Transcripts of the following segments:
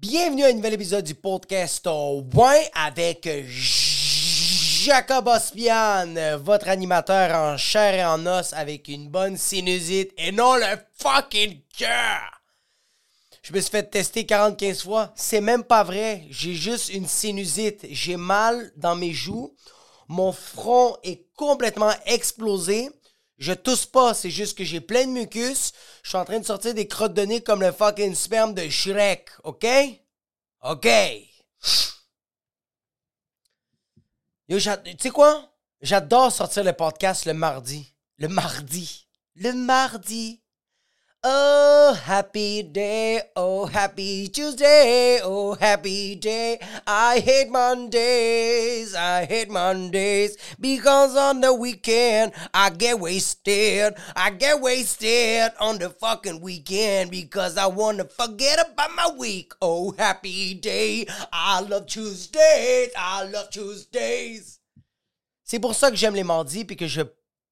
Bienvenue à un nouvel épisode du podcast Point avec Jacob Ospian, votre animateur en chair et en os avec une bonne sinusite et non le fucking cœur. Je me suis fait tester 45 fois. C'est même pas vrai. J'ai juste une sinusite. J'ai mal dans mes joues. Mon front est complètement explosé. Je tousse pas, c'est juste que j'ai plein de mucus. Je suis en train de sortir des crottes de nez comme le fucking sperme de Shrek, ok? Ok. Yo, tu sais quoi? J'adore sortir le podcast le mardi. Le mardi. Le mardi. Oh, happy day, oh, happy Tuesday, oh, happy day. I hate Mondays, I hate Mondays, because on the weekend I get wasted. I get wasted on the fucking weekend because I want to forget about my week. Oh, happy day, I love Tuesdays, I love Tuesdays. C'est pour ça que j'aime les mardis puis que je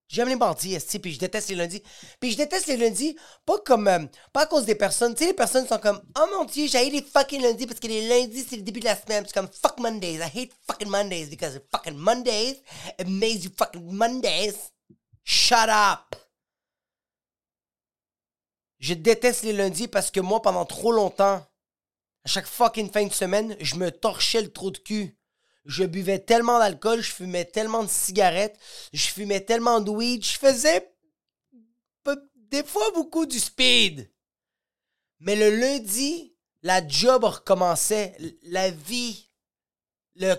J'aime les mardis, esti, puis je déteste les lundis. Puis je déteste les lundis, pas comme. euh, pas à cause des personnes. Tu sais, les personnes sont comme Oh mon dieu, j'ai les fucking lundis parce que les lundis, c'est le début de la semaine. C'est comme fuck Mondays. I hate fucking Mondays because fucking Mondays, makes you fucking Mondays. Shut up! Je déteste les lundis parce que moi, pendant trop longtemps, à chaque fucking fin de semaine, je me torchais le trou de cul. Je buvais tellement d'alcool, je fumais tellement de cigarettes, je fumais tellement de weed, je faisais des fois beaucoup du speed. Mais le lundi, la job recommençait, la vie,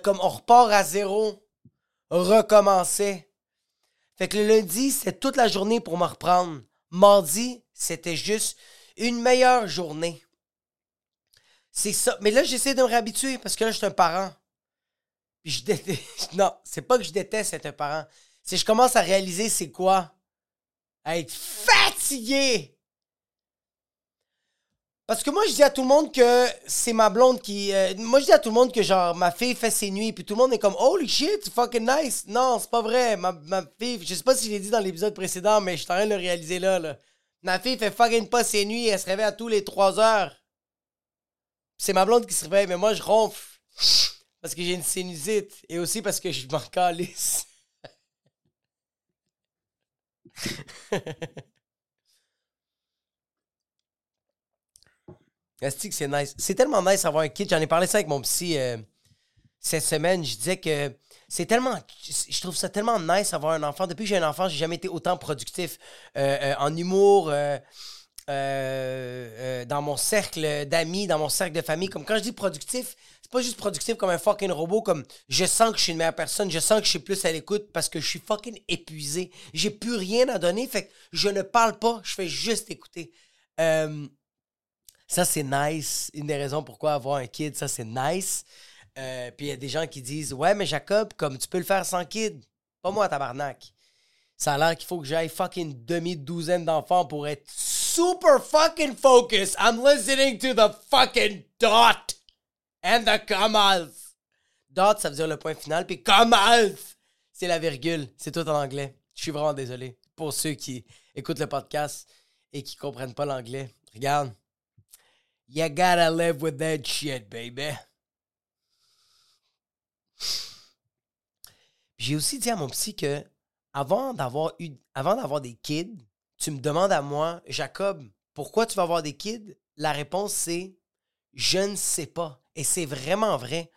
comme on repart à zéro, recommençait. Fait que le lundi, c'est toute la journée pour me reprendre. Mardi, c'était juste une meilleure journée. C'est ça. Mais là, j'essaie de me réhabituer parce que là, je suis un parent. Puis je déteste. Non, c'est pas que je déteste être un parent. C'est que je commence à réaliser c'est quoi être fatigué. Parce que moi, je dis à tout le monde que c'est ma blonde qui. euh, moi, je dis à tout le monde que, genre, ma fille fait ses nuits, puis tout le monde est comme, holy shit, fucking nice. Non, c'est pas vrai. Ma, ma fille, je sais pas si je l'ai dit dans l'épisode précédent, mais je suis en train de le réaliser là, là. Ma fille fait fucking pas ses nuits, elle se réveille à tous les 3 heures. C'est ma blonde qui se réveille, mais moi, je ronfle. Parce que j'ai une sinusite. Et aussi parce que je m'en calisse. Est-ce que c'est nice? C'est tellement nice d'avoir un kid. J'en ai parlé ça avec mon psy euh, cette semaine. Je disais que c'est tellement. Je trouve ça tellement nice d'avoir un enfant. Depuis que j'ai un enfant, j'ai jamais été autant productif euh, euh, en humour. dans mon cercle d'amis, dans mon cercle de famille. Comme quand je dis productif, c'est pas juste productif comme un fucking robot, comme je sens que je suis une meilleure personne, je sens que je suis plus à l'écoute parce que je suis fucking épuisé. J'ai plus rien à donner, fait que je ne parle pas, je fais juste écouter. Euh, ça, c'est nice. Une des raisons pourquoi avoir un kid, ça, c'est nice. Euh, Puis il y a des gens qui disent Ouais, mais Jacob, comme tu peux le faire sans kid, pas moi, tabarnak. Ça a l'air qu'il faut que j'aille fucking demi-douzaine d'enfants pour être super fucking focused. I'm listening to the fucking dot and the commas. Dot, ça veut dire le point final, puis commas, c'est la virgule. C'est tout en anglais. Je suis vraiment désolé pour ceux qui écoutent le podcast et qui comprennent pas l'anglais. Regarde. You gotta live with that shit, baby. J'ai aussi dit à mon psy que avant d'avoir eu avant d'avoir des kids, tu me demandes à moi, Jacob, pourquoi tu vas avoir des kids? La réponse c'est je ne sais pas. Et c'est vraiment vrai.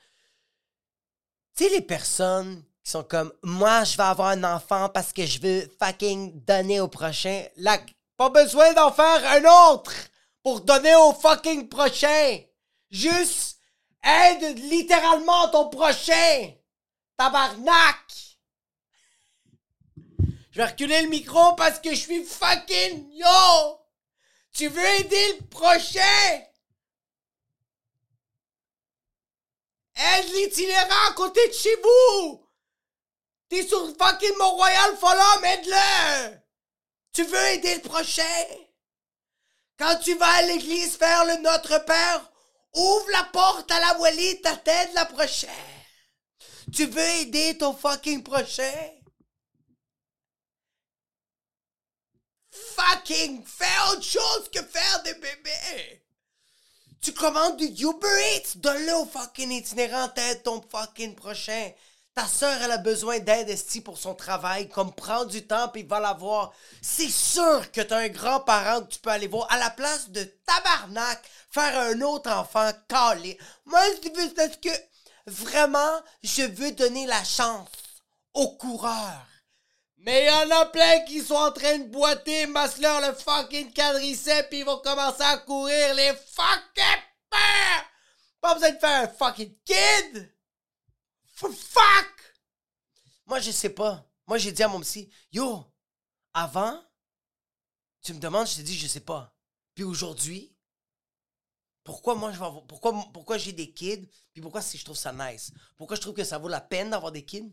Tu sais, les personnes qui sont comme moi, je vais avoir un enfant parce que je veux fucking donner au prochain. Là, pas besoin d'en faire un autre pour donner au fucking prochain. Juste aide littéralement ton prochain. Tabarnak! Je vais reculer le micro parce que je suis fucking yo! Tu veux aider le prochain? Aide l'itinérant à côté de chez vous! T'es sur fucking Mont-Royal, Follow, aide-le! Tu veux aider le prochain? Quand tu vas à l'église faire le Notre Père, ouvre la porte à la Walita, t'aide la prochaine. Tu veux aider ton fucking prochain? Fucking fais autre chose que faire des bébés! Tu commande du Uber Eats? Donne-le au fucking itinérant, t'aides ton fucking prochain. Ta sœur, elle a besoin d'aide esti pour son travail, comme prends du temps puis va la voir. C'est sûr que t'as un grand-parent que tu peux aller voir à la place de tabarnak, faire un autre enfant calé. Moi, c'est parce que vraiment, je veux donner la chance aux coureurs. Mais il y en a plein qui sont en train de boiter, masse-leur le fucking quadriceps pis ils vont commencer à courir les fucking peurs! Pas besoin de faire un fucking kid! Fuck! Moi, je sais pas. Moi, j'ai dit à mon psy, yo, avant, tu me demandes, je te dis, je sais pas. Puis aujourd'hui, pourquoi moi je vais pourquoi, pourquoi j'ai des kids, puis pourquoi si je trouve ça nice? Pourquoi je trouve que ça vaut la peine d'avoir des kids?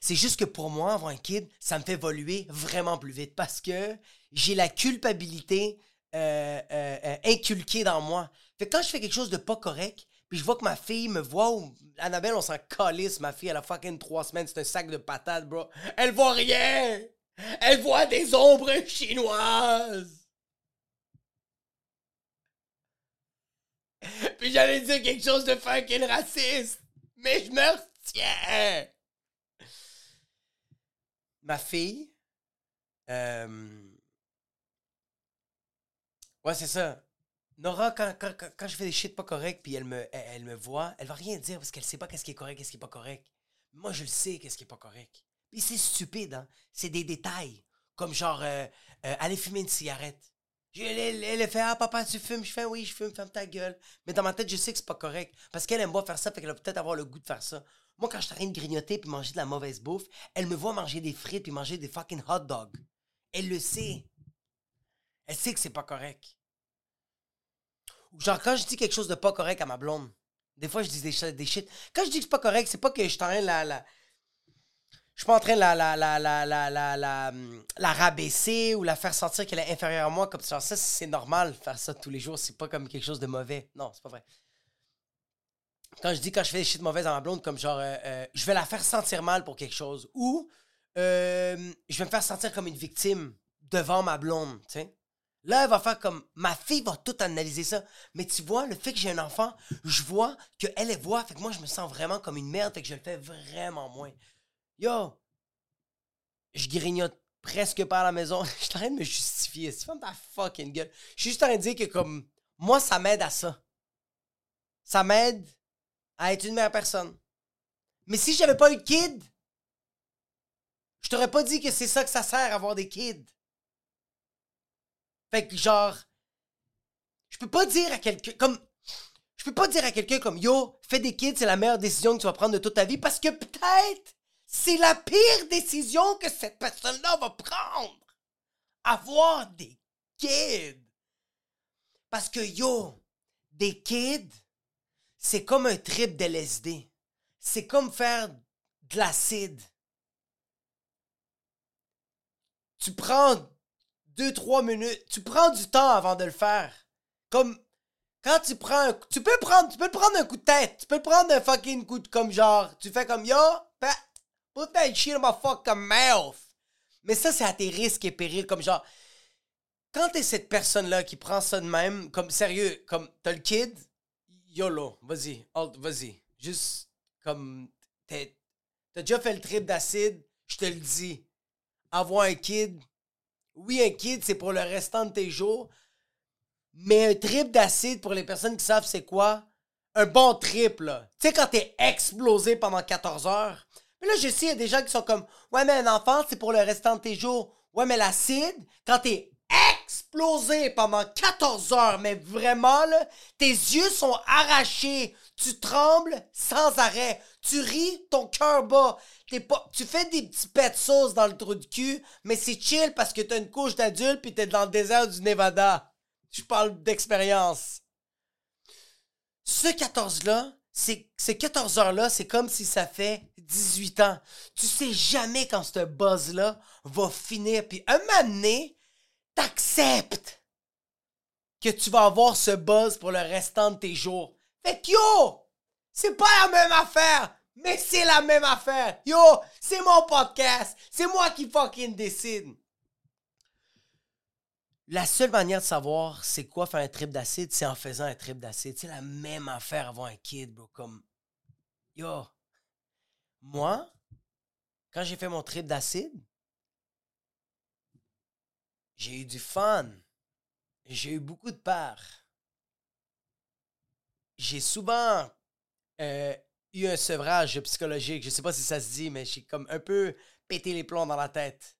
C'est juste que pour moi, avoir un kid, ça me fait évoluer vraiment plus vite parce que j'ai la culpabilité euh, euh, euh, inculquée dans moi. Fait que quand je fais quelque chose de pas correct, puis je vois que ma fille me voit ou Annabelle, on s'en calisse, ma fille, elle a fucking trois semaines, c'est un sac de patates, bro. Elle voit rien! Elle voit des ombres chinoises! Puis j'allais dire quelque chose de fucking raciste, mais je me retiens! Ma fille, euh... Ouais, c'est ça. Nora, quand, je fais des shit pas corrects, puis elle me, elle, me voit, elle va rien dire parce qu'elle sait pas qu'est-ce qui est correct, qu'est-ce qui est pas correct. Moi, je le sais, qu'est-ce qui est pas correct. Puis c'est stupide, hein. C'est des détails. Comme genre, euh, euh, aller fumer une cigarette. Elle, elle, fait Ah, papa, tu fumes? Je fais Oui, je fume, ferme ta gueule. Mais dans ma tête, je sais que c'est pas correct. Parce qu'elle aime pas faire ça, fait qu'elle va peut-être avoir le goût de faire ça. Moi, quand je suis en train de grignoter puis manger de la mauvaise bouffe, elle me voit manger des frites puis manger des fucking hot dogs. Elle le sait. Elle sait que c'est pas correct. Genre, quand je dis quelque chose de pas correct à ma blonde, des fois, je dis des, des shit. Quand je dis que c'est pas correct, c'est pas que je suis en train de la, la. Je suis pas en train de la, la, la, la, la, la, la, la rabaisser ou la faire sentir qu'elle est inférieure à moi. Comme ça, ça c'est normal faire ça tous les jours. C'est pas comme quelque chose de mauvais. Non, c'est pas vrai. Quand je dis quand je fais des shit mauvaises à ma blonde, comme genre, euh, euh, je vais la faire sentir mal pour quelque chose. Ou euh, je vais me faire sentir comme une victime devant ma blonde, tu sais. Là, elle va faire comme ma fille va tout analyser ça. Mais tu vois, le fait que j'ai un enfant, je vois qu'elle, elle voit. Fait que moi, je me sens vraiment comme une merde. Fait que je le fais vraiment moins. Yo, je grignote presque pas à la maison. je suis en train de me justifier. C'est comme ta fucking gueule. Je suis juste en train de dire que comme moi, ça m'aide à ça. Ça m'aide à être une meilleure personne. Mais si j'avais pas eu de kid, je t'aurais pas dit que c'est ça que ça sert avoir des kids. Fait que genre, je peux pas dire à quelqu'un comme je peux pas dire à quelqu'un comme yo, fais des kids, c'est la meilleure décision que tu vas prendre de toute ta vie parce que peut-être c'est la pire décision que cette personne-là va prendre. Avoir des kids. Parce que yo, des kids, c'est comme un trip de LSD. C'est comme faire de l'acide. Tu prends deux, trois minutes. Tu prends du temps avant de le faire. Comme quand tu prends un, tu peux prendre tu peux prendre un coup de tête tu peux prendre un fucking coup de comme genre tu fais comme yo put that shit in my fucking mouth mais ça c'est à tes risques et périls comme genre quand t'es cette personne là qui prend ça de même comme sérieux comme t'as le kid YOLO vas-y vas-y juste comme t'as déjà fait le trip d'acide je te le dis avoir un kid oui, un kid, c'est pour le restant de tes jours. Mais un trip d'acide, pour les personnes qui savent c'est quoi, un bon trip, là. Tu sais, quand t'es explosé pendant 14 heures. Mais là, je sais, il y a des gens qui sont comme, ouais, mais un enfant, c'est pour le restant de tes jours. Ouais, mais l'acide, quand t'es explosé pendant 14 heures, mais vraiment, là, tes yeux sont arrachés. Tu trembles sans arrêt. Tu ris, ton cœur bat. tu fais des petits pets de sauce dans le trou de cul, mais c'est chill parce que t'as une couche d'adulte puis t'es dans le désert du Nevada. Je parle d'expérience. Ce 14-là, ces, 14 heures-là, c'est comme si ça fait 18 ans. Tu sais jamais quand ce buzz-là va finir. Puis un moment donné, t'acceptes que tu vas avoir ce buzz pour le restant de tes jours. Fait que yo, c'est pas la même affaire, mais c'est la même affaire. Yo, c'est mon podcast, c'est moi qui fucking décide. La seule manière de savoir c'est quoi faire un trip d'acide, c'est en faisant un trip d'acide. C'est la même affaire avoir un kid, bro. Comme, yo, moi, quand j'ai fait mon trip d'acide, j'ai eu du fun. J'ai eu beaucoup de peur. J'ai souvent euh, eu un sevrage psychologique. Je sais pas si ça se dit, mais j'ai comme un peu pété les plombs dans la tête.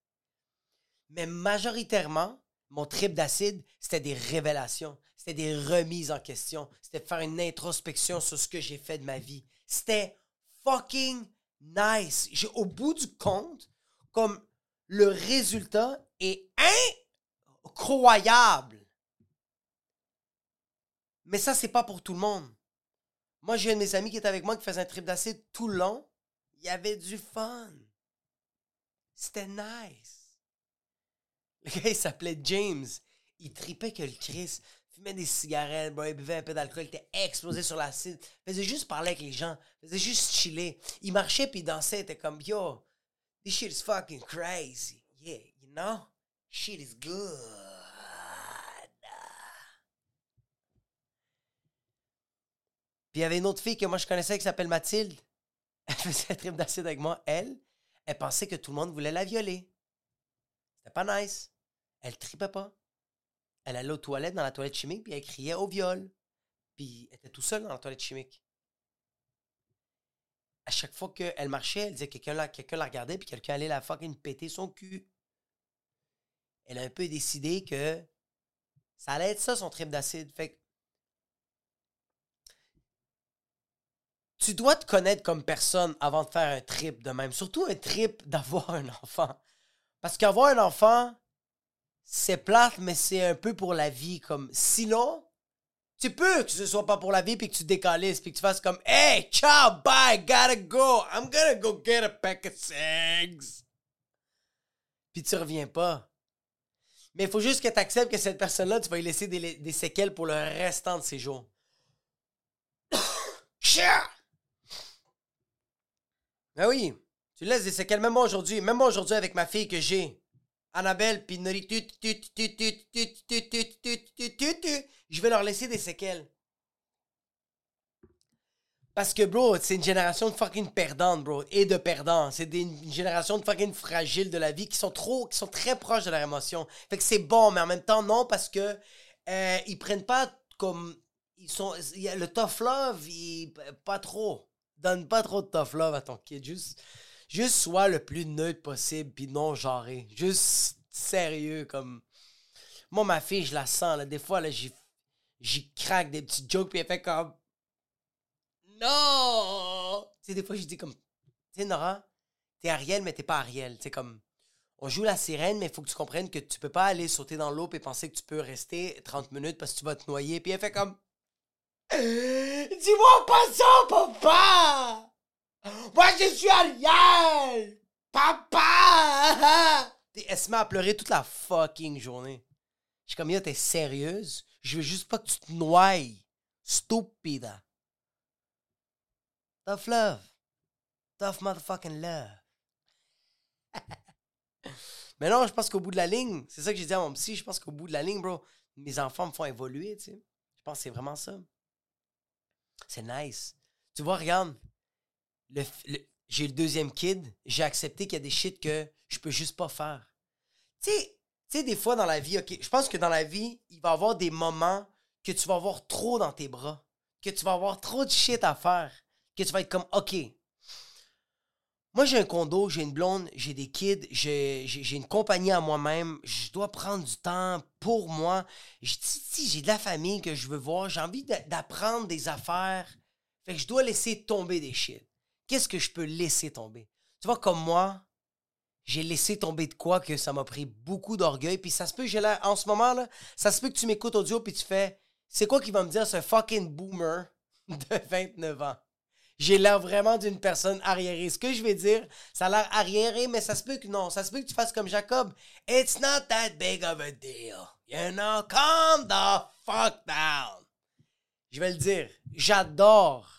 Mais majoritairement, mon trip d'acide, c'était des révélations. C'était des remises en question. C'était faire une introspection sur ce que j'ai fait de ma vie. C'était fucking nice. Au bout du compte, comme le résultat est incroyable. Mais ça, c'est pas pour tout le monde. Moi, j'ai un de mes amis qui était avec moi qui faisait un trip d'acide tout long. Il y avait du fun. C'était nice. Le gars, il s'appelait James. Il tripait que le Chris. Fumait des cigarettes, il buvait un peu d'alcool, il était explosé sur l'acide. Faisait juste parler avec les gens. Faisait juste chiller. Il marchait puis il dansait. Il était comme, yo, this shit is fucking crazy. Yeah, you know? Shit is good. Puis il y avait une autre fille que moi je connaissais qui s'appelle Mathilde. Elle faisait un trip d'acide avec moi. Elle, elle pensait que tout le monde voulait la violer. C'était pas nice. Elle tripait pas. Elle allait aux toilettes, dans la toilette chimique, puis elle criait au viol. Puis elle était tout seule dans la toilette chimique. À chaque fois qu'elle marchait, elle disait que quelqu'un la, quelqu'un la regardait, puis quelqu'un allait la fucking péter son cul. Elle a un peu décidé que ça allait être ça son trip d'acide. Fait que tu dois te connaître comme personne avant de faire un trip de même. Surtout un trip d'avoir un enfant. Parce qu'avoir un enfant, c'est plate, mais c'est un peu pour la vie. Comme sinon, tu peux que ce soit pas pour la vie puis que tu décalisses puis que tu fasses comme Hey, ciao, bye, gotta go. I'm gonna go get a pack of eggs. Puis tu reviens pas. Mais il faut juste que tu acceptes que cette personne-là, tu vas lui laisser des, des séquelles pour le restant de ses jours. Ah oui, tu laisses des séquelles. Même aujourd'hui, même aujourd'hui avec ma fille que j'ai, Annabelle, puis je vais leur laisser des séquelles. Parce que, bro, c'est une génération de fucking perdantes, bro, et de perdants. C'est une génération de fucking fragiles de la vie qui sont trop, qui sont très proches de leur émotion. Fait que c'est bon, mais en même temps, non, parce que euh, ils prennent pas comme. Ils sont. Le tough love, pas trop donne pas trop de tough love à ton kid. Juste, juste sois le plus neutre possible, puis non genré. Juste sérieux, comme. Moi, ma fille, je la sens, là. Des fois, là, j'y craque des petits jokes, puis elle fait comme. Non! Tu sais, des fois, je dis comme. Tu sais, Nora, t'es Ariel, mais t'es pas Ariel. Tu sais, comme. On joue la sirène, mais il faut que tu comprennes que tu peux pas aller sauter dans l'eau et penser que tu peux rester 30 minutes parce que tu vas te noyer. Puis elle fait comme. Dis-moi pas ça, papa! Moi, je suis Ariel! Papa! Elle se met à pleurer toute la fucking journée. Je suis comme, yo, t'es sérieuse? Je veux juste pas que tu te noies. Stupide. Tough love. Tough motherfucking love. Mais non, je pense qu'au bout de la ligne, c'est ça que j'ai dit à mon psy, je pense qu'au bout de la ligne, bro, mes enfants me font évoluer, tu sais. Je pense que c'est vraiment ça. C'est nice. Tu vois, regarde, le, j'ai le deuxième kid, j'ai accepté qu'il y a des shit que je peux juste pas faire. Tu sais, des fois dans la vie, ok, je pense que dans la vie, il va y avoir des moments que tu vas avoir trop dans tes bras, que tu vas avoir trop de shit à faire, que tu vas être comme, ok. Moi, j'ai un condo, j'ai une blonde, j'ai des kids, j'ai une compagnie à moi-même, je dois prendre du temps pour moi. J'ai de la famille que je veux voir, j'ai envie d'apprendre des affaires. Fait que je dois laisser tomber des shit. Qu'est-ce que je peux laisser tomber? Tu vois, comme moi, j'ai laissé tomber de quoi que ça m'a pris beaucoup d'orgueil. Puis ça se peut, j'ai là, en ce moment, là, ça se peut que tu m'écoutes audio puis tu fais, c'est quoi qui va me dire ce fucking boomer de 29 ans? J'ai l'air vraiment d'une personne arriérée. Ce que je vais dire, ça a l'air arriéré, mais ça se peut que non. Ça se peut que tu fasses comme Jacob. It's not that big of a deal. You know, calm the fuck down. Je vais le dire. J'adore.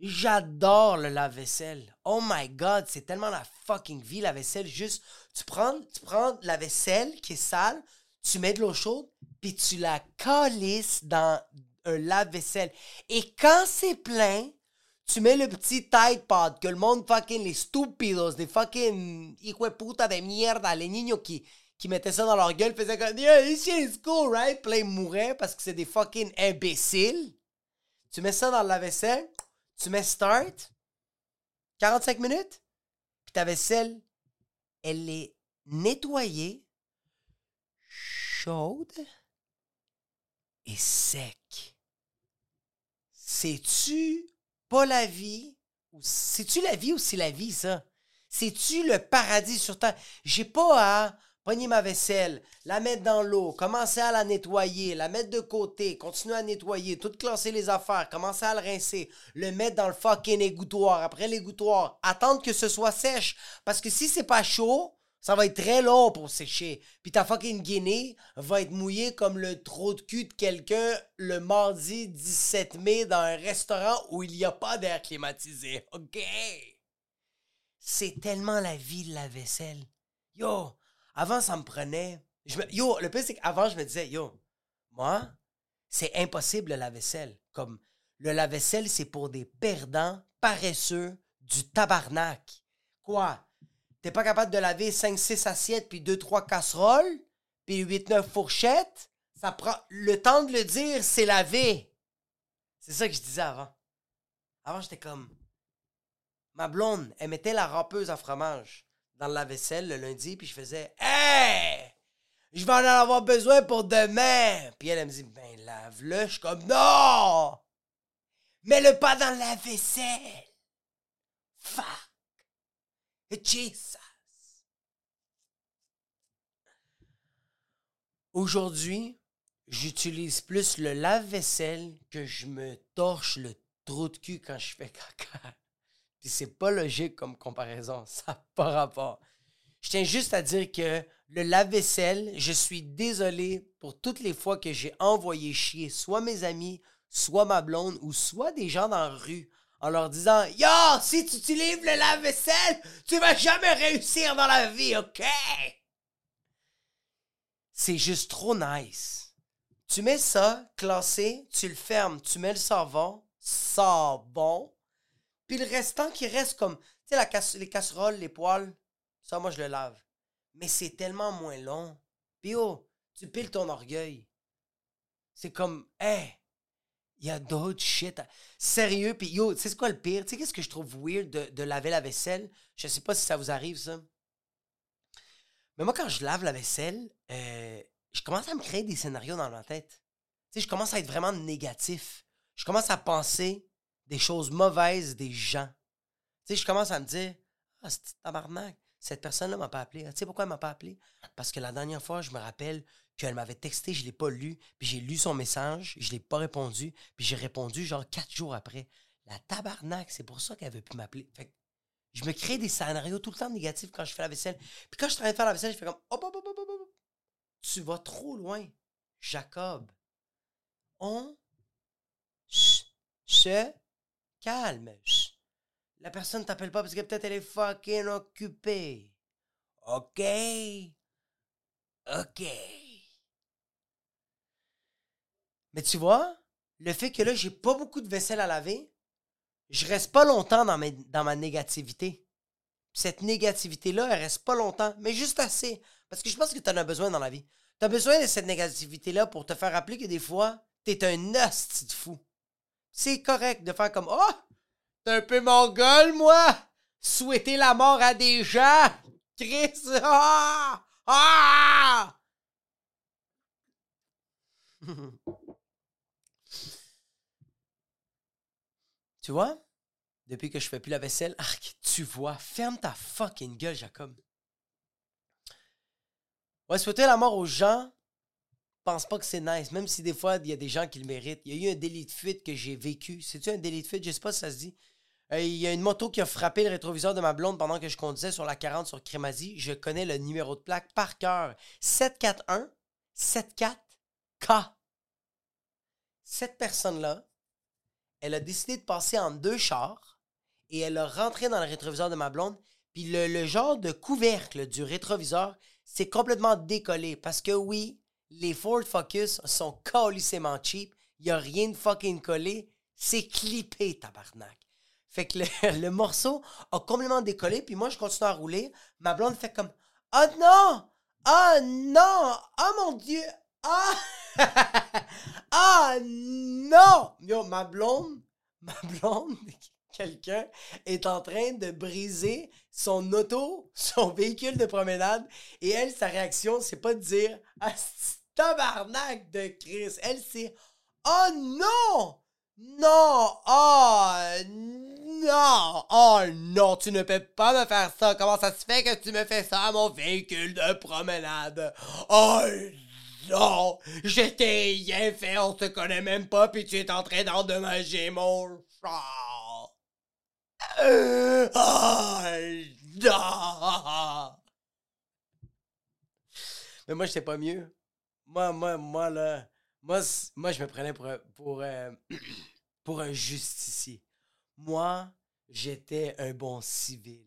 J'adore le lave-vaisselle. Oh my god, c'est tellement la fucking vie, la vaisselle. Juste, tu prends, tu prends la vaisselle qui est sale, tu mets de l'eau chaude, puis tu la calisses dans un lave-vaisselle. Et quand c'est plein, tu mets le petit Tide Pod que le monde fucking, les stupidos, des fucking hijo de puta de mierda, les niños qui, qui mettaient ça dans leur gueule, faisaient comme, yeah, this shit is cool, right? Puis là, ils mouraient parce que c'est des fucking imbéciles. Tu mets ça dans le lave-vaisselle, tu mets start, 45 minutes, puis ta vaisselle, elle est nettoyée, chaude et sec. C'est-tu pas la vie? C'est-tu la vie ou c'est la vie, ça? C'est-tu le paradis sur terre? J'ai pas à pogner ma vaisselle, la mettre dans l'eau, commencer à la nettoyer, la mettre de côté, continuer à nettoyer, tout classer les affaires, commencer à le rincer, le mettre dans le fucking égouttoir, après l'égouttoir, attendre que ce soit sèche. Parce que si c'est pas chaud, ça va être très long pour sécher. Puis ta fucking Guinée va être mouillée comme le trou de cul de quelqu'un le mardi 17 mai dans un restaurant où il n'y a pas d'air climatisé. OK? C'est tellement la vie de la vaisselle. Yo, avant, ça me prenait. yo, le pire, c'est qu'avant, je me disais, yo, moi, c'est impossible le lave-vaisselle. Comme le lave-vaisselle, c'est pour des perdants paresseux du tabarnak. Quoi? T'es pas capable de laver 5-6 assiettes, puis 2-3 casseroles, puis 8-9 fourchettes? Ça prend. Le temps de le dire, c'est laver. C'est ça que je disais avant. Avant, j'étais comme. Ma blonde, elle mettait la rampeuse à fromage dans la vaisselle le lundi, puis je faisais Hey! Je vais en avoir besoin pour demain! Puis elle, elle me dit Ben, lave-le. Je suis comme Non! Mets-le pas dans la vaisselle! Fuck! Aujourd'hui, j'utilise plus le lave-vaisselle que je me torche le trou de cul quand je fais caca. Puis c'est pas logique comme comparaison. Ça n'a pas rapport. Je tiens juste à dire que le lave-vaisselle, je suis désolé pour toutes les fois que j'ai envoyé chier soit mes amis, soit ma blonde, ou soit des gens dans la rue en leur disant Yo, si tu utilises le lave-vaisselle, tu vas jamais réussir dans la vie, OK? C'est juste trop nice. Tu mets ça, classé, tu le fermes, tu mets le savon, savon, puis le restant qui reste comme, tu sais, les casseroles, les poils, ça, moi, je le lave. Mais c'est tellement moins long. Puis oh, tu piles ton orgueil. C'est comme, hé, il y a d'autres shit. Sérieux, puis yo, tu sais quoi le pire? Tu sais qu'est-ce que je trouve weird de, laver la vaisselle? Je sais pas si ça vous arrive, ça. Mais moi, quand je lave la vaisselle, euh, je commence à me créer des scénarios dans ma tête. Tu sais, je commence à être vraiment négatif. Je commence à penser des choses mauvaises des gens. Tu sais, je commence à me dire, ah, c'est tabarnak? Cette personne-là m'a pas appelé. Tu sais pourquoi elle m'a pas appelé? Parce que la dernière fois, je me rappelle qu'elle m'avait texté, je l'ai pas lu, puis j'ai lu son message, je l'ai pas répondu, puis j'ai répondu genre quatre jours après. La tabarnak, c'est pour ça qu'elle veut plus m'appeler. Je me crée des scénarios tout le temps négatifs quand je fais la vaisselle. Puis quand je travaille de faire la vaisselle, je fais comme hop, hop, hop, hop, hop, Tu vas trop loin, Jacob. On se Calme. La personne t'appelle pas parce que peut-être elle est fucking occupée. OK? OK. Mais tu vois, le fait que là, j'ai pas beaucoup de vaisselle à laver, je reste pas longtemps dans, ma négativité. Cette négativité-là, elle reste pas longtemps, mais juste assez. Parce que je pense que tu en as besoin dans la vie. Tu as besoin de cette négativité-là pour te faire rappeler que des fois, tu es un hostie de fou. C'est correct de faire comme Oh, t'es un peu mongol, moi! Souhaiter la mort à des gens! Chris! Ah! Ah! tu vois? Depuis que je fais plus la vaisselle, tu vois, ferme ta fucking gueule, Jacob. Ouais, souhaiter la mort aux gens, pense pas que c'est nice, même si des fois, il y a des gens qui le méritent. Il y a eu un délit de fuite que j'ai vécu. C'est-tu un délit de fuite? Je sais pas si ça se dit. Euh, il y a une moto qui a frappé le rétroviseur de ma blonde pendant que je conduisais sur la 40 sur Crémazie. Je connais le numéro de plaque par cœur. 741 74K. Cette personne-là, elle a décidé de passer en deux chars et elle a rentré dans le rétroviseur de ma blonde. Puis le, genre de couvercle du rétroviseur s'est complètement décollé parce que oui, les Ford Focus sont colissément cheap. Il n'y a rien de fucking collé. C'est clippé, tabarnak. Fait que le, morceau a complètement décollé, puis moi, je continue à rouler. Ma blonde fait comme « Oh non! Oh non! Oh mon Dieu! Ah! ah non! Yo, ma blonde, ma blonde, quelqu'un est en train de briser son auto, son véhicule de promenade, et elle, sa réaction, c'est pas de dire Ah, tabarnak de Chris. Elle, c'est Oh non! Non! Oh non! Oh non, tu ne peux pas me faire ça. Comment ça se fait que tu me fais ça mon véhicule de promenade? Oh non! Je t'ai rien fait, on te connaît même pas, puis tu es en train d'endommager mon char. Oh non! Mais moi, j'étais pas mieux. Moi, moi, moi, là, moi, moi je me prenais pour, pour, euh, pour un justicier. Moi, j'étais un bon civil.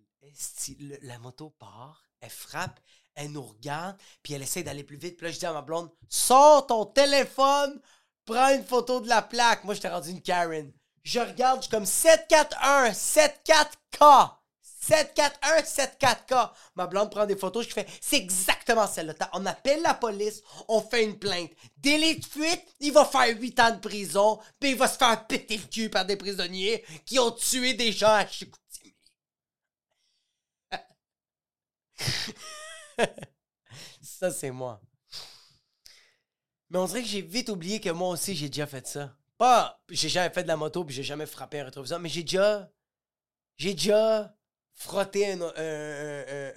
La moto part, elle frappe, elle nous regarde, puis elle essaie d'aller plus vite. Puis là, je dis à ma blonde, sors ton téléphone, prends une photo de la plaque. Moi, j'étais rendu une Karen. Je regarde, je suis comme 741, 74K. 741, 74K. Ma blonde prend des photos, je fais, c'est exactement celle-là. On appelle la police, on fait une plainte. Délit de fuite, il va faire 8 ans de prison, puis il va se faire péter le cul par des prisonniers qui ont tué des gens à Chicoutimi. ça, c'est moi. Mais on dirait que j'ai vite oublié que moi aussi, j'ai déjà fait ça. Pas, j'ai jamais fait de la moto, puis j'ai jamais frappé un rétroviseur, mais j'ai déjà. J'ai déjà frotté un, un,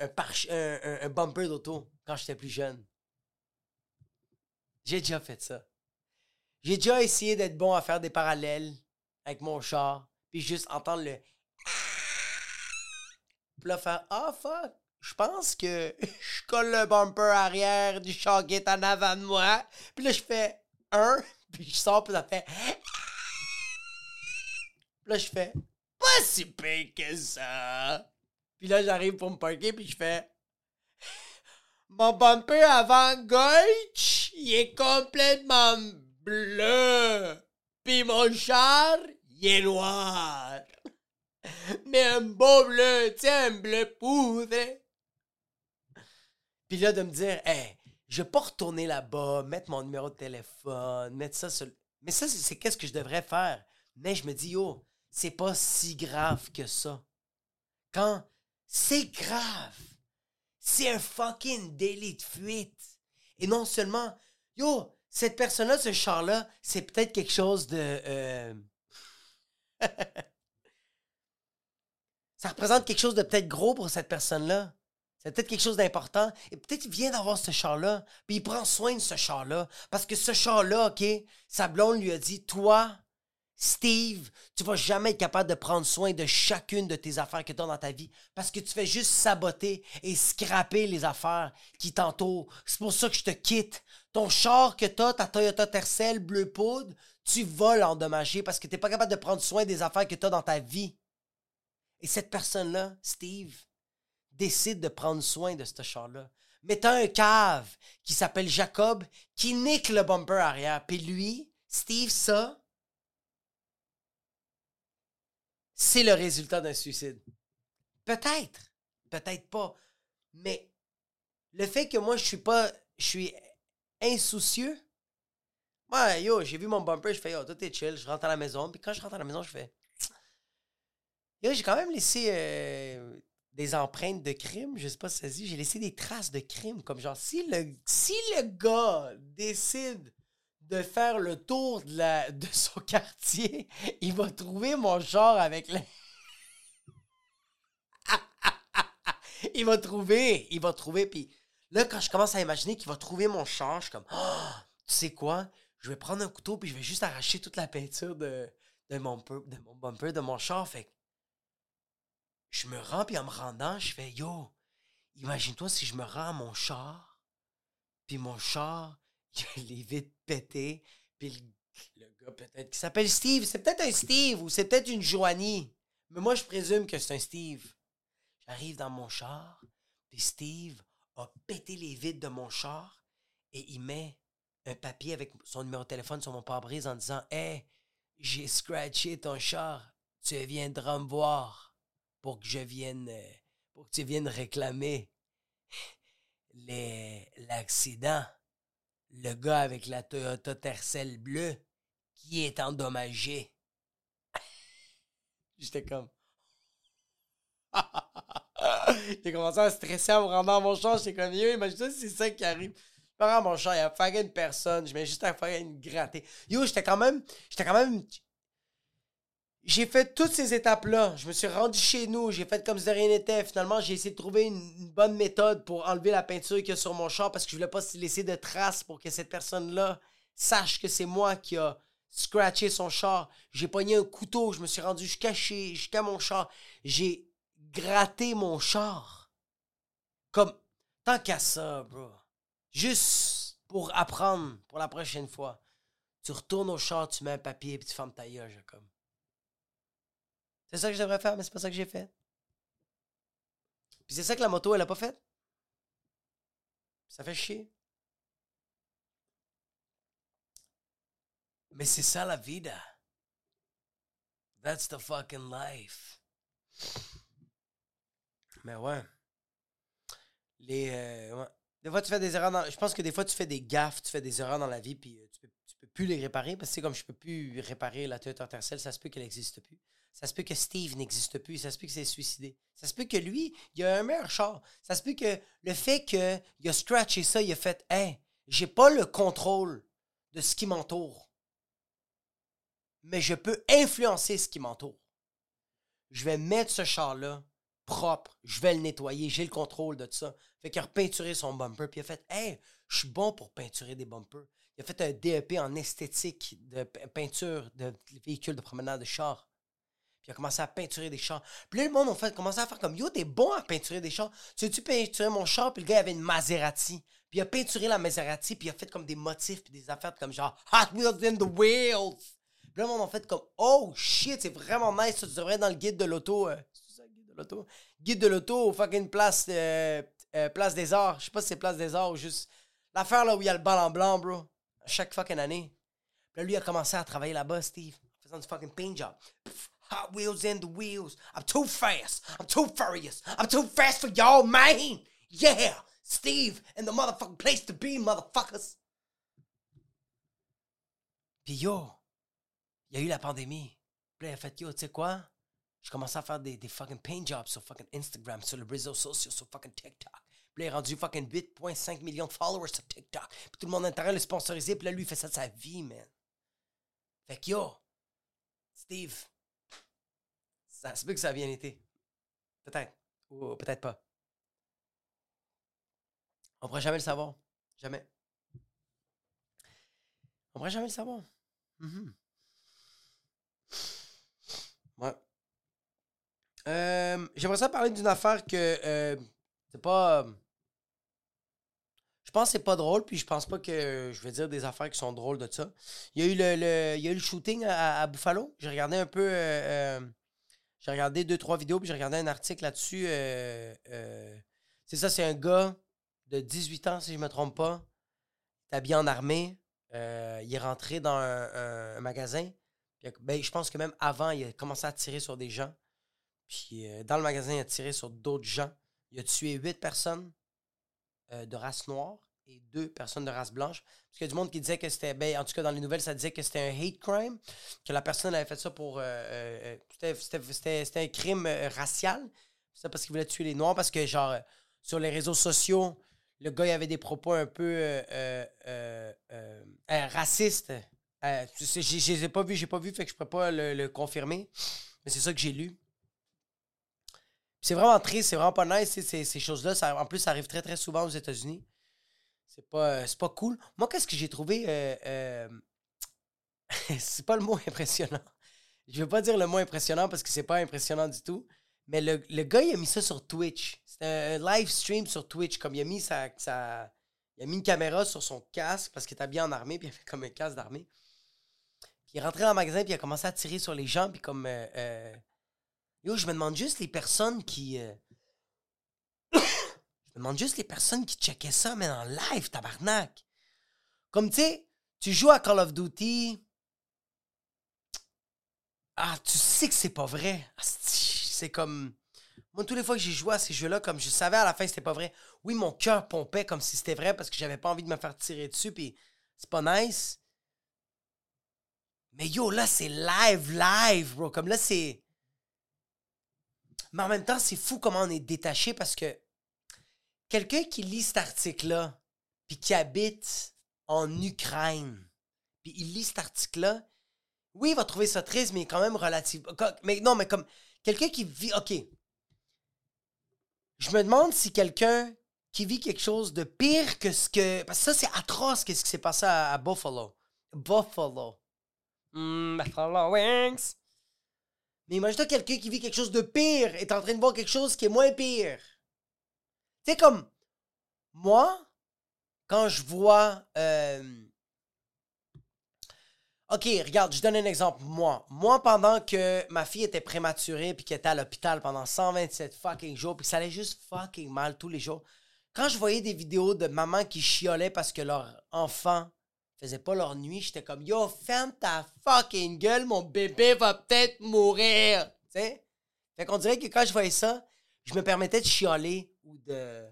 un, bumper d'auto quand j'étais plus jeune. J'ai déjà fait ça. J'ai déjà essayé d'être bon à faire des parallèles avec mon char, puis juste entendre le. Puis là, faire Ah fuck, je pense que je colle le bumper arrière du char en avant de moi. Puis là, je fais un, puis je sors, puis ça fait. Puis là, je fais pas si pire que ça. Puis là, j'arrive pour me parker, puis je fais. Mon bumper avant gauche, il est complètement bleu. Puis mon char, il est noir. Mais un beau bleu, tiens, un bleu poudre. Puis là, de me dire, hey, je vais pas retourner là-bas, mettre mon numéro de téléphone, mettre ça sur. Mais ça, c'est qu'est-ce que je devrais faire? Mais je me dis, yo, c'est pas si grave que ça. Quand c'est grave, c'est un fucking délit de fuite. Et non seulement, yo, cette personne-là, ce char-là, c'est peut-être quelque chose de. Euh, ça représente quelque chose de peut-être gros pour cette personne-là. Peut-être quelque chose d'important. Et peut-être qu'il vient d'avoir ce char-là, puis il prend soin de ce char-là. Parce que ce char-là, OK, sa blonde lui a dit Toi, Steve, tu vas jamais être capable de prendre soin de chacune de tes affaires que tu as dans ta vie parce que tu fais juste saboter et scraper les affaires qui t'entourent. C'est pour ça que je te quitte. Ton char que tu as, ta Toyota Tercel bleu poudre, tu vas l'endommager parce que tu n'es pas capable de prendre soin des affaires que tu as dans ta vie. Et cette personne-là, Steve, décide de prendre soin de ce char-là. Mais t'as un cave qui s'appelle Jacob qui nique le bumper arrière. Puis lui, Steve, ça, c'est le résultat d'un suicide. Peut-être, peut-être pas. Mais le fait que moi, je suis pas, je suis insoucieux. Moi, yo, j'ai vu mon bumper, je fais, yo, tout est chill, je rentre à la maison. Puis quand je rentre à la maison, je fais, yo, j'ai quand même laissé euh, des empreintes de crime. Je sais pas si ça dit. J'ai laissé des traces de crime. Comme genre, si le, si le gars décide de faire le tour de, la, son quartier, il va trouver mon genre avec le... il va trouver, il va trouver, puis là, quand je commence à imaginer qu'il va trouver mon char, je suis comme, oh, tu sais quoi, je vais prendre un couteau, puis je vais juste arracher toute la peinture de, de, mon, de mon bumper, de mon char, fait je me rends, puis en me rendant, je fais, yo, imagine-toi si je me rends à mon char, puis mon char, il a les vitres pétées, puis le, gars peut-être qui s'appelle Steve, c'est peut-être un Steve ou c'est peut-être une Joanie. Mais moi, je présume que c'est un Steve. J'arrive dans mon char, puis Steve a pété les vitres de mon char et il met un papier avec son numéro de téléphone sur mon pare-brise en disant Hey, j'ai scratché ton char. Tu viendras me voir pour que je vienne. euh, pour que tu viennes réclamer l'accident. Le gars avec la Toyota Tercel bleue qui est endommagé. J'étais comme. J'ai commencé à stresser en me rendant à mon char. J'étais comme, yo, imagine si c'est ça qui arrive. Je rends à mon char, il y a une personne. Je mets juste à faire une gratter. Yo, j'étais quand même. J'étais quand même. J'ai fait toutes ces étapes-là. Je me suis rendu chez nous. J'ai fait comme si de rien n'était. Finalement, j'ai essayé de trouver une, bonne méthode pour enlever la peinture qu'il y a sur mon char parce que je voulais pas laisser de traces pour que cette personne-là sache que c'est moi qui a scratché son char. J'ai pogné un couteau. Je me suis rendu jusqu'à jusqu'à mon char. J'ai gratté mon char. Comme, tant qu'à ça, bro. Juste pour apprendre pour la prochaine fois. Tu retournes au char, tu mets un papier et tu fermes ta Jacob. C'est ça que je devrais faire, mais c'est pas ça que j'ai fait. Puis c'est ça que la moto, elle a pas fait? Ça fait chier. Mais c'est ça la vida. That's the fucking life. Mais ouais. Les. euh. Des fois, tu fais des erreurs dans. Je pense que des fois, tu fais des gaffes, tu fais des erreurs dans la vie, puis euh, tu peux, tu peux plus les réparer. Parce que comme je peux plus réparer la Toyota Tercel, ça se peut qu'elle n'existe plus. Ça se peut que Steve n'existe plus. Ça se peut que c'est suicidé. Ça se peut que lui, il a un meilleur char. Ça se peut que le fait qu'il a scratché ça, il a fait Hey, j'ai pas le contrôle de ce qui m'entoure. Mais je peux influencer ce qui m'entoure. Je vais mettre ce char-là propre. Je vais le nettoyer. J'ai le contrôle de ça. Fait qu'il a repeinturé son bumper. Puis il a fait Hey, je suis bon pour peinturer des bumpers. Il a fait un DEP en esthétique de pe- peinture de véhicules de promenade de char. Il a commencé à peinturer des chars. Puis là, le monde a commencé à faire comme Yo, t'es bon à peinturer des chars. Tu sais-tu peinturer mon char? Puis le gars il avait une Maserati. Puis il a peinturé la Maserati. Puis il a fait comme des motifs. Puis des affaires comme genre Hot Wheels in the Wheels. Puis là, le monde a fait comme Oh shit, c'est vraiment nice. Ça, tu devrais être dans le guide de l'auto. euh, c'est ça, guide de l'auto? Guide de l'auto au fucking place, euh, euh, place des Arts. Je sais pas si c'est place des Arts ou juste. L'affaire là où il y a le bal en blanc, bro. Chaque fucking année. Puis là, lui, a commencé à travailler là-bas, Steve. En faisant du fucking paint job. Pff, Hot wheels in the wheels. I'm too fast. I'm too furious. I'm too fast for y'all, man. Yeah. Steve in the motherfucking place to be, motherfuckers. Puis yo, y a eu la pandémie. Puis là, fait, yo, tu sais quoi? Je commençais à faire des, des fucking paint jobs sur fucking Instagram, sur les réseaux sociaux, sur fucking TikTok. Puis il est rendu fucking 8,5 millions de followers sur TikTok. Puis tout le monde a intérêt à le sponsoriser. Puis là, lui, il fait ça de sa vie, man. Fait que yo, Steve, ça se peut que ça a bien été. Peut-être. Ou peut-être pas. On pourra jamais le savoir. Jamais. On pourra jamais le savoir. Mhm. Ouais. Euh, J'aimerais ça parler d'une affaire que euh, c'est pas. euh, je pense que c'est pas drôle, puis je pense pas que je vais dire des affaires qui sont drôles de ça. Il y a eu le, le- il y a eu le shooting à, à Buffalo. J'ai regardé un peu. J'ai regardé deux, trois vidéos, puis j'ai regardé un article là-dessus. euh, euh, c'est ça, c'est un gars de 18 ans, si je me trompe pas. Habillé en armée. Euh, il est rentré dans un, magasin. Ben, je pense que même avant, il a commencé à tirer sur des gens. Puis dans le magasin, il a tiré sur d'autres gens. Il a tué huit personnes de race noire et deux personnes de race blanche. Parce qu'il y a du monde qui disait que c'était. Ben, en tout cas, dans les nouvelles, ça disait que c'était un hate crime. Que la personne avait fait ça pour. euh, euh, euh, c'était- c'était- C'était c'était un crime racial. C'est parce qu'il voulait tuer les noirs. Parce que, genre, sur les réseaux sociaux, le gars, il avait des propos un peu racistes. Je les ai pas vus, j'ai pas vu, fait que je peux pas le, le confirmer. Mais c'est ça que j'ai lu. C'est vraiment triste, c'est vraiment pas nice, ces, ces- choses-là. En plus, ça arrive très, très souvent aux États-Unis. C'est pas, euh, c'est pas cool. Moi, qu'est-ce que j'ai trouvé. euh, euh, c'est pas le mot impressionnant. Je veux pas dire le mot impressionnant parce que c'est pas impressionnant du tout. Mais le, le gars, il a mis ça sur Twitch. C'était un live stream sur Twitch. Comme il a mis sa, sa- Il a mis une caméra sur son casque parce qu'il était bien en armée, puis il avait comme un casque d'armée. Puis il est rentré dans le magasin, puis il a commencé à tirer sur les gens, puis comme. Yo, je me demande juste les personnes qui. Demande juste les personnes qui checkaient ça, mais en live, tabarnak. Comme tu sais, tu joues à Call of Duty. Ah, tu sais que c'est pas vrai. C'est comme. Moi, toutes les fois que j'ai joué à ces jeux-là, comme je savais à la fin que c'était pas vrai, oui, mon cœur pompait comme si c'était vrai parce que j'avais pas envie de me faire tirer dessus, puis c'est pas nice. Mais yo, là, c'est live, live, bro. Comme là, c'est. Mais en même temps, c'est fou comment on est détaché parce que quelqu'un qui lit cet article-là, puis qui habite en Ukraine, puis il lit cet article-là, oui, il va trouver ça triste, mais quand même relatif. Mais non, mais comme quelqu'un qui vit. OK. Je me demande si quelqu'un qui vit quelque chose de pire que ce que. Parce que ça, c'est atroce, qu'est-ce qui s'est passé à, Buffalo. Buffalo. Mmh, Buffalo Wings. Mais imagine-toi quelqu'un qui vit quelque chose de pire est en train de voir quelque chose qui est moins pire. Tu sais, comme. Moi, quand je vois. Euh, OK, regarde, je donne un exemple. Moi, moi pendant que ma fille était prématurée puis qu'elle était à l'hôpital pendant 127 fucking jours puis ça allait juste fucking mal tous les jours. Quand je voyais des vidéos de mamans qui chiolaient parce que leur enfant faisait pas leur nuit, j'étais comme yo, ferme ta fucking gueule, mon bébé va peut-être mourir. Tu sais? Fait qu'on dirait que quand je voyais ça, je me permettais de chialer ou de.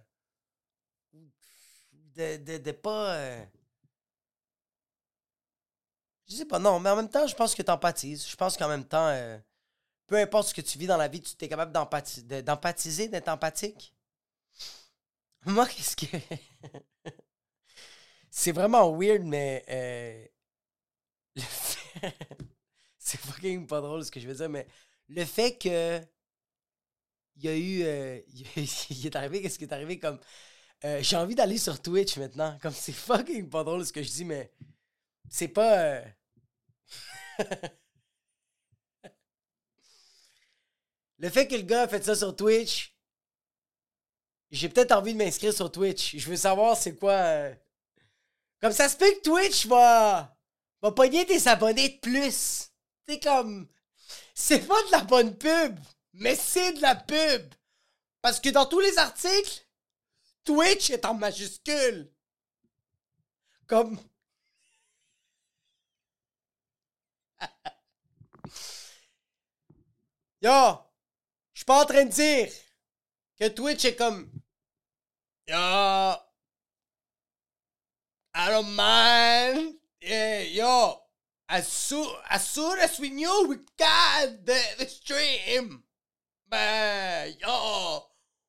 de, de, de pas. Euh, je sais pas, non, mais en même temps, je pense que tu empathises. Je pense qu'en même temps, euh, peu importe ce que tu vis dans la vie, tu es capable d'empathiser, d'être empathique. Moi, qu'est-ce que. c'est vraiment weird, mais. Euh, c'est fucking pas drôle ce que je veux dire, mais le fait que. Il y a eu. Euh, il est arrivé, qu'est-ce qui est arrivé comme. J'ai envie d'aller sur Twitch maintenant. Comme c'est fucking pas drôle ce que je dis, mais c'est pas. Euh, le fait que le gars a fait ça sur Twitch, j'ai peut-être envie de m'inscrire sur Twitch. Je veux savoir c'est quoi. Euh, comme ça se peut que Twitch va. va pogner tes abonnés de plus. C'est comme. C'est pas de la bonne pub, mais c'est de la pub. Parce que dans tous les articles, Twitch est en majuscule. Comme. Yo, je suis pas en train de dire que Twitch est comme. Yo, I don't mind. yo, as soon, as soon as we knew we got the, the stream, yo,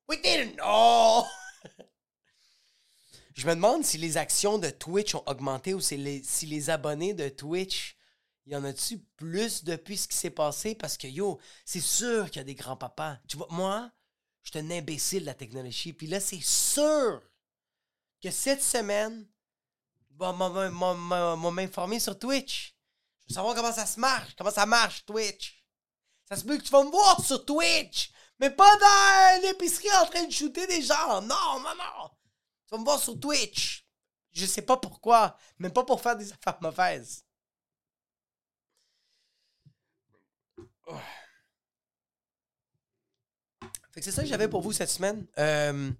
we didn't know. Je me demande si les actions de Twitch ont augmenté ou si les, abonnés de Twitch y en a-tu plus depuis ce qui s'est passé? Parce que, yo, c'est sûr qu'il y a des grands-papas. Tu vois, moi, je suis un imbécile de la technologie. Puis là, c'est sûr que cette semaine, va m'informer sur Twitch. Je veux savoir comment ça se marche, comment ça marche, Twitch. Ça se peut que tu vas me voir sur Twitch, mais pas dans l'épicerie en train de shooter des gens. Non, non, non. Tu vas me voir sur Twitch. Je sais pas pourquoi, même pas pour faire des affaires mauvaises. c'est ça que j'avais pour vous cette semaine. Euh,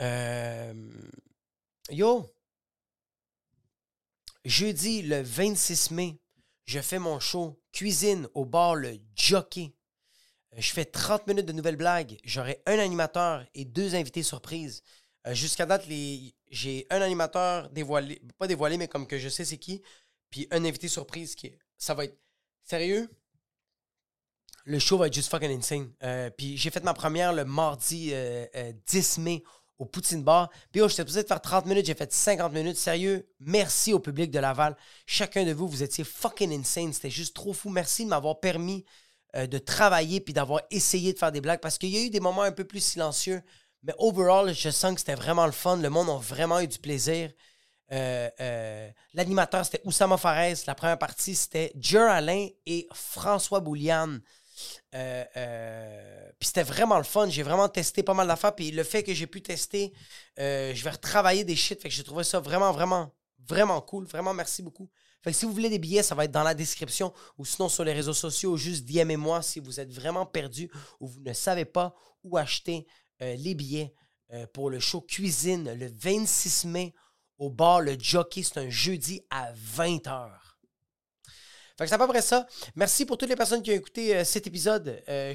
euh, yo, jeudi le 26 mai, je fais mon show cuisine au bar Le Jockey. Euh, je fais 30 minutes de nouvelles blagues. J'aurai un animateur et deux invités surprises. Jusqu'à date, j'ai un animateur dévoilé, pas dévoilé, mais comme que je sais c'est qui, puis un invité surprise qui ça va être sérieux? Le show va être juste fucking insane. Euh, puis j'ai fait ma première le mardi 10 euh, euh, mai au Poutine Bar. Puis oh, j'étais supposé de faire 30 minutes, j'ai fait 50 minutes. Sérieux, merci au public de Laval. Chacun de vous, vous étiez fucking insane. C'était juste trop fou. Merci de m'avoir permis de travailler puis d'avoir essayé de faire des blagues parce qu'il y a eu des moments un peu plus silencieux. Mais overall, je sens que c'était vraiment le fun. Le monde a vraiment eu du plaisir. L'animateur, c'était Oussama Fares. La première partie, c'était Jer Alain et François Bouliane. Euh, euh, puis c'était vraiment le fun. J'ai vraiment testé pas mal d'affaires. Puis le fait que j'ai pu tester, euh, je vais retravailler des shit. Fait que j'ai trouvé ça vraiment, vraiment, vraiment cool. Vraiment, merci beaucoup. Fait que si vous voulez des billets, ça va être dans la description ou sinon sur les réseaux sociaux. Juste DM-moi si vous êtes vraiment perdu ou vous ne savez pas où acheter les billets pour le show Cuisine le 26 mai au bar Le Jockey. C'est un jeudi à 20h. Fait que c'est à peu près ça. Merci pour toutes les personnes qui ont écouté euh, cet épisode. Euh,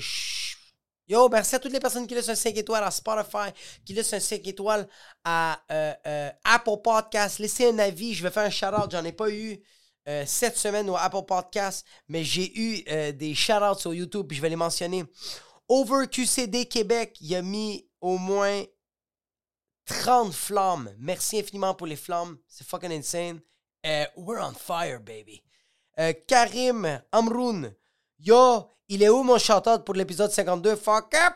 Yo, merci à toutes les personnes qui laissent un 5 étoiles à Spotify, qui laissent un 5 étoiles à euh, Apple Podcast. Laissez un avis. Je vais faire un shout-out. J'en ai pas eu cette semaine au Apple Podcast, mais j'ai eu des shout-outs sur YouTube, puis je vais les mentionner. Over QCD Québec, il a mis au moins 30 flammes. Merci infiniment pour les flammes. C'est fucking insane. we're on fire, baby. Euh, Karim Amroun. Yo, il est où mon shout-out pour l'épisode 52? Fuck up!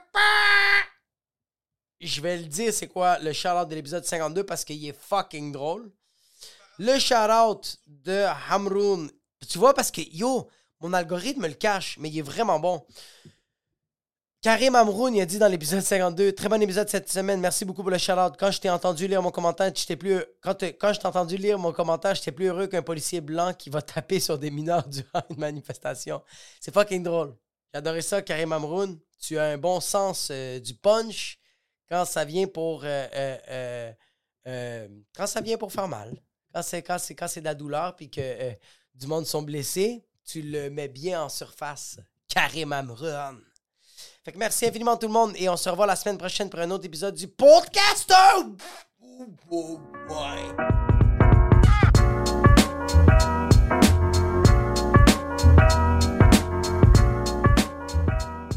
Je vais le dire, c'est quoi le shout-out de l'épisode 52 parce qu'il est fucking drôle. Le shout-out de Hamroun. Tu vois, parce que yo, mon algorithme le cache, mais il est vraiment bon. Karim Amroun, il a dit dans l'épisode 52, très bon épisode cette semaine, merci beaucoup pour le shout-out. Quand je t'ai entendu lire mon commentaire, j'étais plus quand, je t'ai entendu lire mon commentaire, j'étais plus heureux qu'un policier blanc qui va taper sur des mineurs durant une manifestation. C'est fucking drôle. J'adorais ça, Karim Amroun. Tu as un bon sens euh, du punch quand ça vient pour euh, euh, quand ça vient pour faire mal. Quand c'est c'est de la douleur puis que du monde sont blessés, tu le mets bien en surface. Karim Amroun. Merci infiniment tout le monde et on se revoit la semaine prochaine pour un autre épisode du podcast.